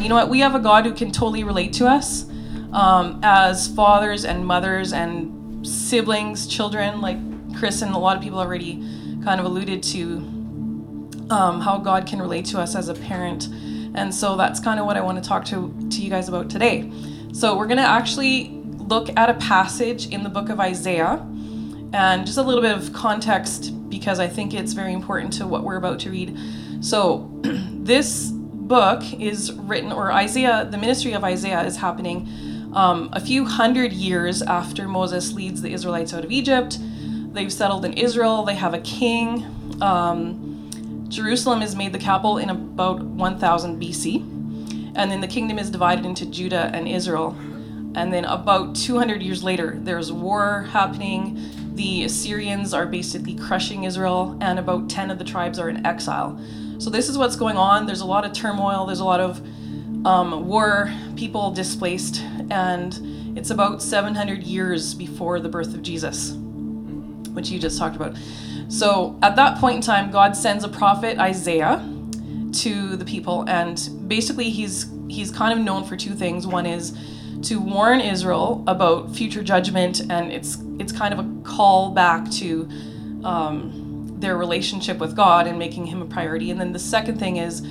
you know what? We have a God who can totally relate to us um, as fathers and mothers and siblings, children. Like Chris and a lot of people already kind of alluded to um, how God can relate to us as a parent. And so that's kind of what I want to talk to, to you guys about today. So we're going to actually look at a passage in the book of Isaiah and just a little bit of context because I think it's very important to what we're about to read. So, this book is written, or Isaiah, the ministry of Isaiah is happening um, a few hundred years after Moses leads the Israelites out of Egypt. They've settled in Israel, they have a king. Um, Jerusalem is made the capital in about 1000 BC, and then the kingdom is divided into Judah and Israel. And then about 200 years later, there's war happening the Assyrians are basically crushing Israel, and about 10 of the tribes are in exile. So, this is what's going on. There's a lot of turmoil, there's a lot of um, war, people displaced, and it's about 700 years before the birth of Jesus, which you just talked about. So, at that point in time, God sends a prophet, Isaiah, to the people, and basically, he's he's kind of known for two things. One is to warn Israel about future judgment, and it's it's kind of a call back to um, their relationship with God and making Him a priority. And then the second thing is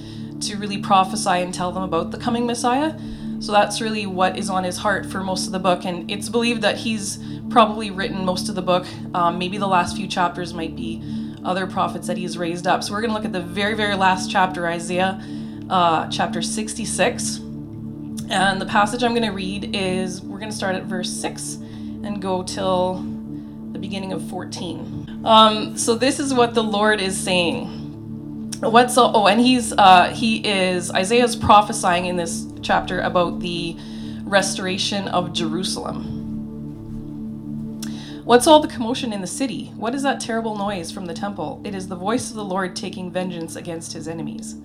to really prophesy and tell them about the coming Messiah. So that's really what is on his heart for most of the book, and it's believed that he's probably written most of the book. Um, maybe the last few chapters might be other prophets that he's raised up. So we're going to look at the very, very last chapter, Isaiah, uh, chapter 66. And the passage I'm going to read is we're going to start at verse 6 and go till the beginning of 14. Um, so this is what the Lord is saying. What's all oh, and he's uh, he is Isaiah's prophesying in this chapter about the restoration of Jerusalem. What's all the commotion in the city? What is that terrible noise from the temple? It is the voice of the Lord taking vengeance against his enemies.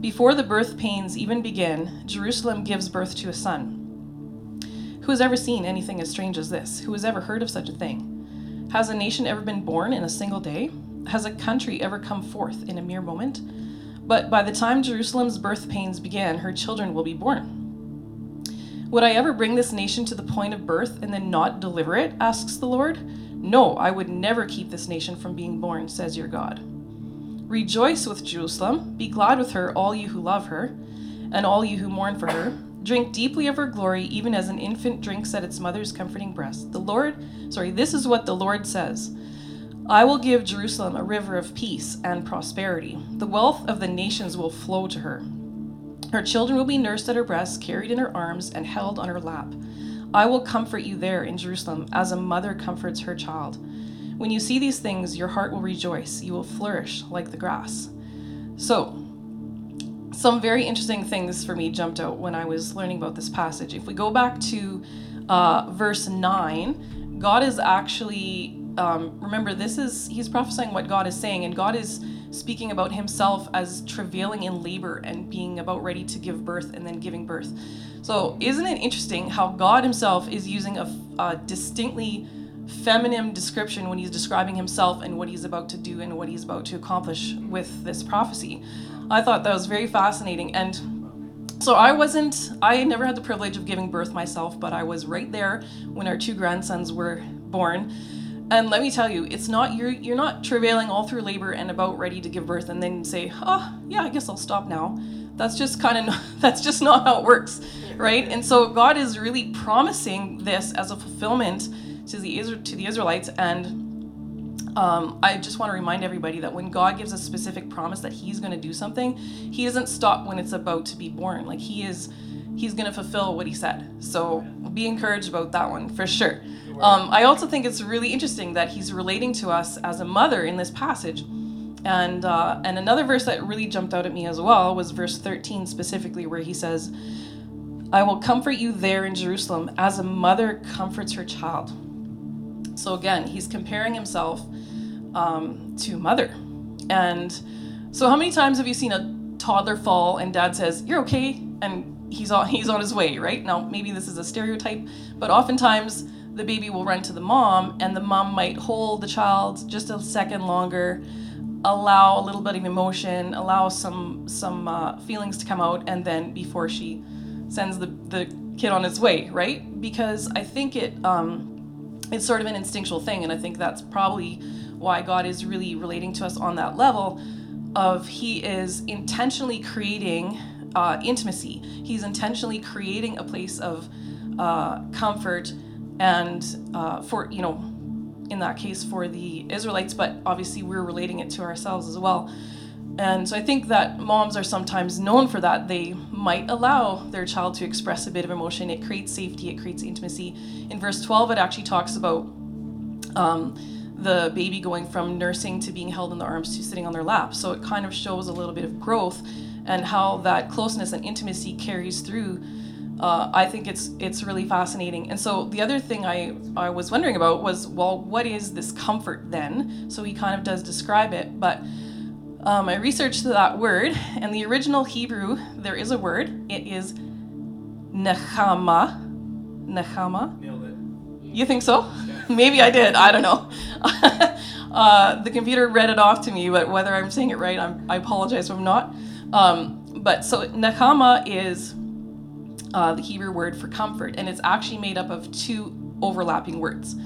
Before the birth pains even begin, Jerusalem gives birth to a son. Who has ever seen anything as strange as this? Who has ever heard of such a thing? Has a nation ever been born in a single day? Has a country ever come forth in a mere moment? But by the time Jerusalem's birth pains begin, her children will be born. Would I ever bring this nation to the point of birth and then not deliver it? asks the Lord. No, I would never keep this nation from being born, says your God. Rejoice with Jerusalem, be glad with her, all you who love her, and all you who mourn for her. Drink deeply of her glory, even as an infant drinks at its mother's comforting breast. The Lord, sorry, this is what the Lord says I will give Jerusalem a river of peace and prosperity. The wealth of the nations will flow to her. Her children will be nursed at her breast, carried in her arms, and held on her lap. I will comfort you there in Jerusalem, as a mother comforts her child. When you see these things, your heart will rejoice. You will flourish like the grass. So, some very interesting things for me jumped out when I was learning about this passage. If we go back to uh, verse 9, God is actually, um, remember, this is, he's prophesying what God is saying, and God is speaking about himself as travailing in labor and being about ready to give birth and then giving birth. So, isn't it interesting how God himself is using a, a distinctly feminine description when he's describing himself and what he's about to do and what he's about to accomplish with this prophecy. I thought that was very fascinating. And so I wasn't, I never had the privilege of giving birth myself, but I was right there when our two grandsons were born. And let me tell you, it's not you're you're not travailing all through labor and about ready to give birth and then say, "Oh, yeah, I guess I'll stop now." That's just kind of that's just not how it works, right? And so God is really promising this as a fulfillment to the to the Israelites and um, I just want to remind everybody that when God gives a specific promise that He's going to do something, He doesn't stop when it's about to be born. Like He is, He's going to fulfill what He said. So be encouraged about that one for sure. Um, I also think it's really interesting that He's relating to us as a mother in this passage. And uh, and another verse that really jumped out at me as well was verse 13 specifically, where He says, "I will comfort you there in Jerusalem, as a mother comforts her child." So again, he's comparing himself um, to mother. And so, how many times have you seen a toddler fall and dad says, You're okay? And he's on, he's on his way, right? Now, maybe this is a stereotype, but oftentimes the baby will run to the mom, and the mom might hold the child just a second longer. allow a little bit of emotion, allow some some uh, feelings to come out, and then before she sends the the kid on its way, right? Because I think it um, it's sort of an instinctual thing, and I think that's probably why God is really relating to us on that level of He is intentionally creating uh, intimacy. He's intentionally creating a place of uh, comfort and uh, for you know in that case for the Israelites, but obviously we're relating it to ourselves as well. And so I think that moms are sometimes known for that. They might allow their child to express a bit of emotion. It creates safety, it creates intimacy. In verse 12, it actually talks about um, the baby going from nursing to being held in the arms to sitting on their lap. So it kind of shows a little bit of growth and how that closeness and intimacy carries through uh, I think it's it's really fascinating. And so the other thing I, I was wondering about was, well, what is this comfort then? So he kind of does describe it, but um, I researched that word, and the original Hebrew, there is a word. It is nechama. Nechama. Nailed it. You think so? Maybe I did. I don't know. uh, the computer read it off to me, but whether I'm saying it right, I'm, I apologize if I'm not. Um, but so nechama is uh, the Hebrew word for comfort, and it's actually made up of two overlapping words.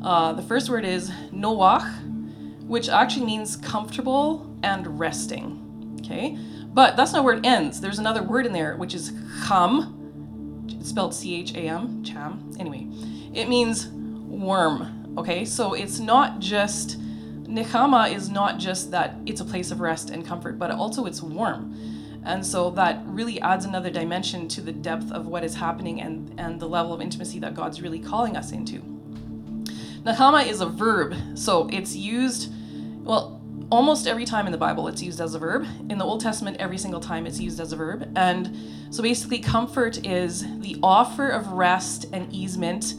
Uh, the first word is noach, which actually means comfortable and resting. Okay, but that's not where it ends. There's another word in there, which is cham, it's spelled C H A M, cham. Anyway, it means warm. Okay, so it's not just nechama is not just that it's a place of rest and comfort, but also it's warm. And so that really adds another dimension to the depth of what is happening and, and the level of intimacy that God's really calling us into. Nechama is a verb, so it's used, well, almost every time in the Bible it's used as a verb. In the Old Testament, every single time it's used as a verb. And so basically, comfort is the offer of rest and easement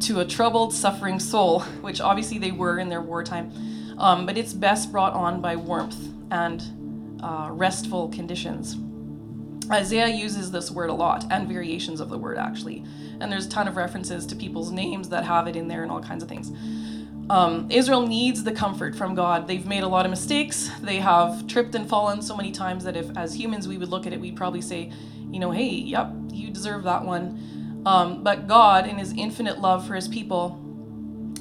to a troubled, suffering soul, which obviously they were in their wartime. Um, but it's best brought on by warmth and uh, restful conditions. Isaiah uses this word a lot and variations of the word actually. And there's a ton of references to people's names that have it in there and all kinds of things. Um, Israel needs the comfort from God. They've made a lot of mistakes. They have tripped and fallen so many times that if, as humans, we would look at it, we'd probably say, you know, hey, yep, you deserve that one. Um, but God, in His infinite love for His people,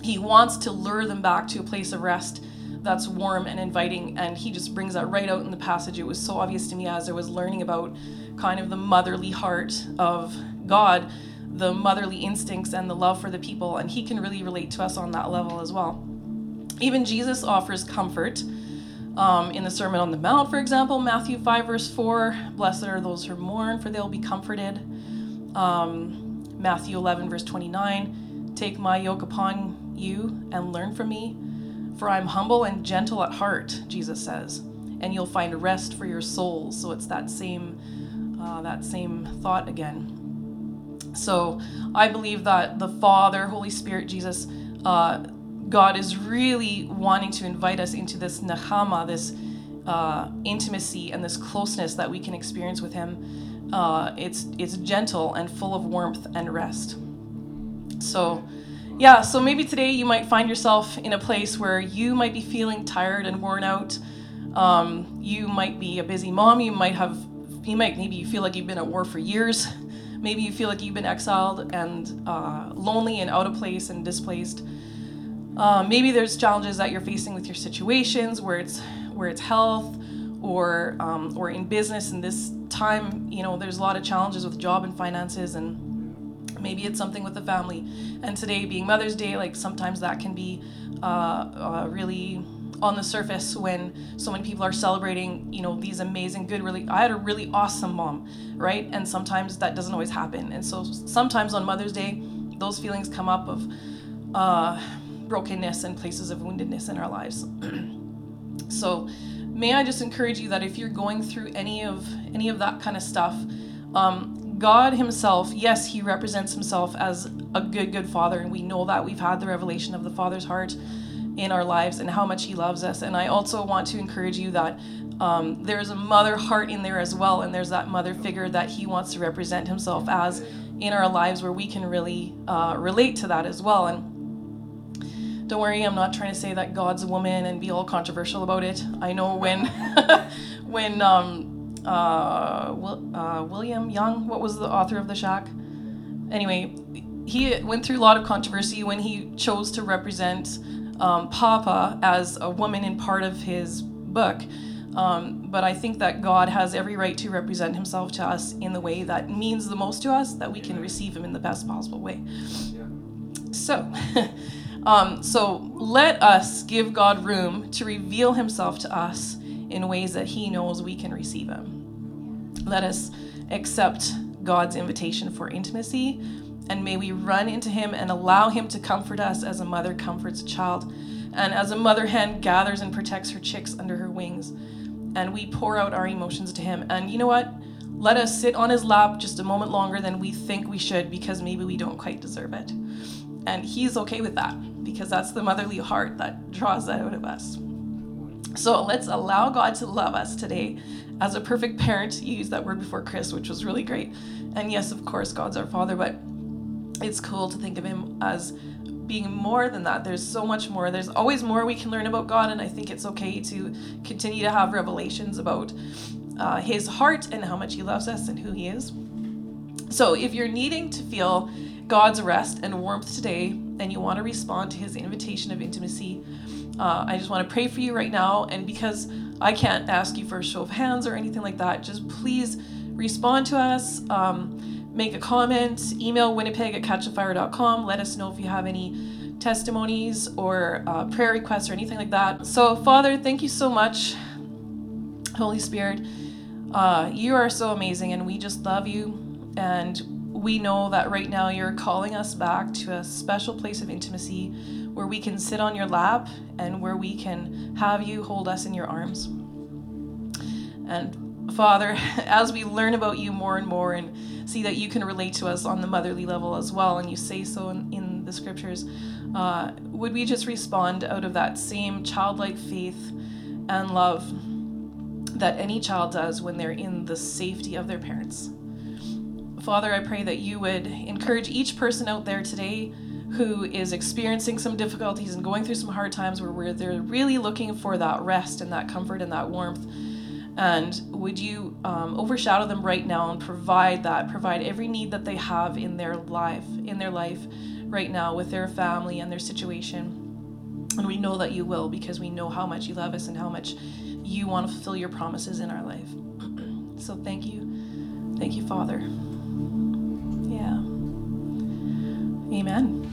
He wants to lure them back to a place of rest that's warm and inviting. And he just brings that right out in the passage. It was so obvious to me as I was learning about kind of the motherly heart of God, the motherly instincts and the love for the people. And he can really relate to us on that level as well. Even Jesus offers comfort. Um, in the Sermon on the Mount, for example, Matthew 5, verse 4, blessed are those who mourn, for they'll be comforted. Um, Matthew 11, verse 29, take my yoke upon you and learn from me, for I'm humble and gentle at heart, Jesus says, and you'll find rest for your souls. So it's that same, uh, that same thought again. So I believe that the Father, Holy Spirit, Jesus, uh, God is really wanting to invite us into this nechama, this uh, intimacy and this closeness that we can experience with Him. Uh, it's it's gentle and full of warmth and rest. So yeah, so maybe today you might find yourself in a place where you might be feeling tired and worn out. Um, you might be a busy mom. You might have, you might maybe you feel like you've been at war for years. Maybe you feel like you've been exiled and uh, lonely and out of place and displaced. Uh, maybe there's challenges that you're facing with your situations where it's where it's health or um, or in business. And this time, you know, there's a lot of challenges with job and finances and maybe it's something with the family. And today being mother's day like sometimes that can be uh, uh, really on the surface when so many people are celebrating you know these amazing good really i had a really awesome mom right? And sometimes that doesn't always happen. And so sometimes on mother's day those feelings come up of uh, brokenness and places of woundedness in our lives. So may i just encourage you that if you're going through any of any of that kind of stuff um, God Himself, yes, He represents Himself as a good, good Father, and we know that. We've had the revelation of the Father's heart in our lives and how much He loves us. And I also want to encourage you that um, there's a mother heart in there as well, and there's that mother figure that He wants to represent Himself as in our lives where we can really uh, relate to that as well. And don't worry, I'm not trying to say that God's a woman and be all controversial about it. I know when when um, uh, Will, uh, William Young, what was the author of The Shack? Anyway, he went through a lot of controversy when he chose to represent um, Papa as a woman in part of his book. Um, but I think that God has every right to represent himself to us in the way that means the most to us, that we can receive him in the best possible way. So, um, so let us give God room to reveal himself to us in ways that he knows we can receive him. Let us accept God's invitation for intimacy and may we run into him and allow him to comfort us as a mother comforts a child and as a mother hen gathers and protects her chicks under her wings and we pour out our emotions to him. And you know what? Let us sit on his lap just a moment longer than we think we should because maybe we don't quite deserve it. And he's okay with that because that's the motherly heart that draws that out of us so let's allow god to love us today as a perfect parent you used that word before chris which was really great and yes of course god's our father but it's cool to think of him as being more than that. There's so much more. There's always more we can learn about God, and I think it's okay to continue to have revelations about uh, His heart and how much He loves us and who He is. So, if you're needing to feel God's rest and warmth today, and you want to respond to His invitation of intimacy, uh, I just want to pray for you right now. And because I can't ask you for a show of hands or anything like that, just please respond to us. Um, make a comment, email winnipeg at catchafire.com. Let us know if you have any testimonies or uh, prayer requests or anything like that. So, Father, thank you so much, Holy Spirit. Uh, you are so amazing, and we just love you. And we know that right now you're calling us back to a special place of intimacy where we can sit on your lap and where we can have you hold us in your arms. And Father, as we learn about you more and more and see that you can relate to us on the motherly level as well, and you say so in, in the scriptures. Uh, would we just respond out of that same childlike faith and love that any child does when they're in the safety of their parents? Father, I pray that you would encourage each person out there today who is experiencing some difficulties and going through some hard times where, where they're really looking for that rest and that comfort and that warmth and would you um, overshadow them right now and provide that, provide every need that they have in their life, in their life right now with their family and their situation. And we know that you will because we know how much you love us and how much you want to fulfill your promises in our life. so thank you. Thank you, Father. Yeah. Amen.